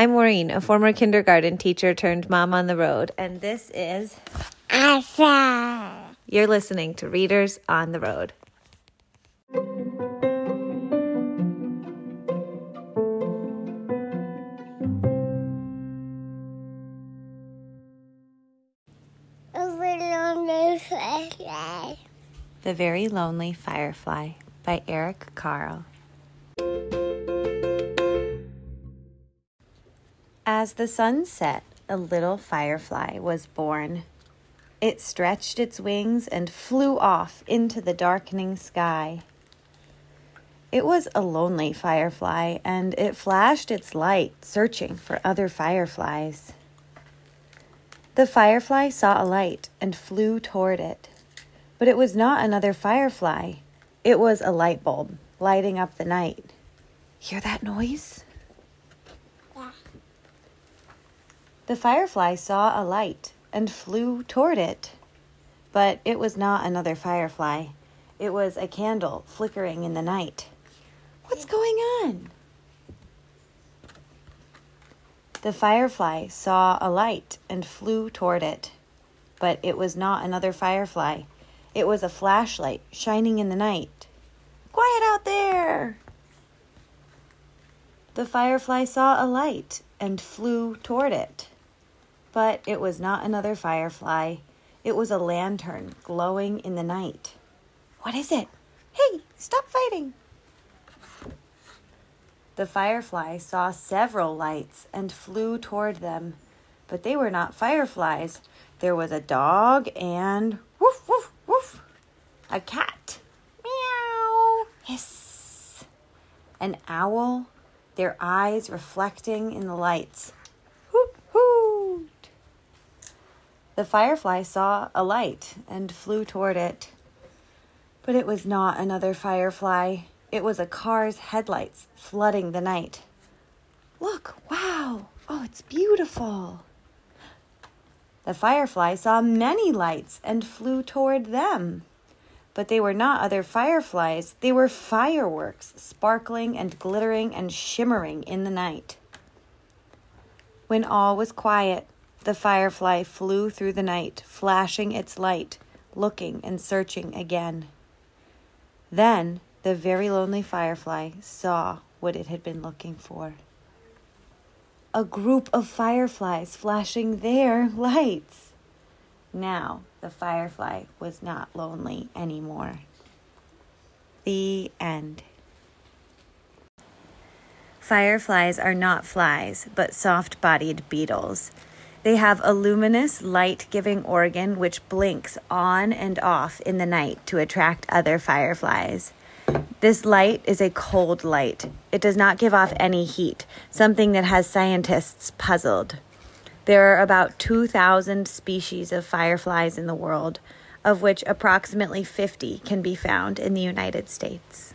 I'm Maureen, a former kindergarten teacher turned mom on the road, and this is Asa. You're listening to Readers on the Road. A little new firefly. The Very Lonely Firefly by Eric Carle. As the sun set, a little firefly was born. It stretched its wings and flew off into the darkening sky. It was a lonely firefly, and it flashed its light, searching for other fireflies. The firefly saw a light and flew toward it. But it was not another firefly. It was a light bulb lighting up the night. Hear that noise? The firefly saw a light and flew toward it. But it was not another firefly. It was a candle flickering in the night. What's going on? The firefly saw a light and flew toward it. But it was not another firefly. It was a flashlight shining in the night. Quiet out there! The firefly saw a light and flew toward it. But it was not another firefly. It was a lantern glowing in the night. What is it? Hey, stop fighting! The firefly saw several lights and flew toward them, but they were not fireflies. There was a dog and woof, woof, woof, a cat, meow, hiss, an owl, their eyes reflecting in the lights. The firefly saw a light and flew toward it, but it was not another firefly. It was a car's headlights flooding the night. Look, wow! Oh, it's beautiful. The firefly saw many lights and flew toward them. But they were not other fireflies, they were fireworks sparkling and glittering and shimmering in the night. When all was quiet, the firefly flew through the night, flashing its light, looking and searching again. Then the very lonely firefly saw what it had been looking for. A group of fireflies flashing their lights. Now the firefly was not lonely anymore. The end. Fireflies are not flies, but soft bodied beetles. They have a luminous, light giving organ which blinks on and off in the night to attract other fireflies. This light is a cold light. It does not give off any heat, something that has scientists puzzled. There are about 2,000 species of fireflies in the world, of which approximately 50 can be found in the United States.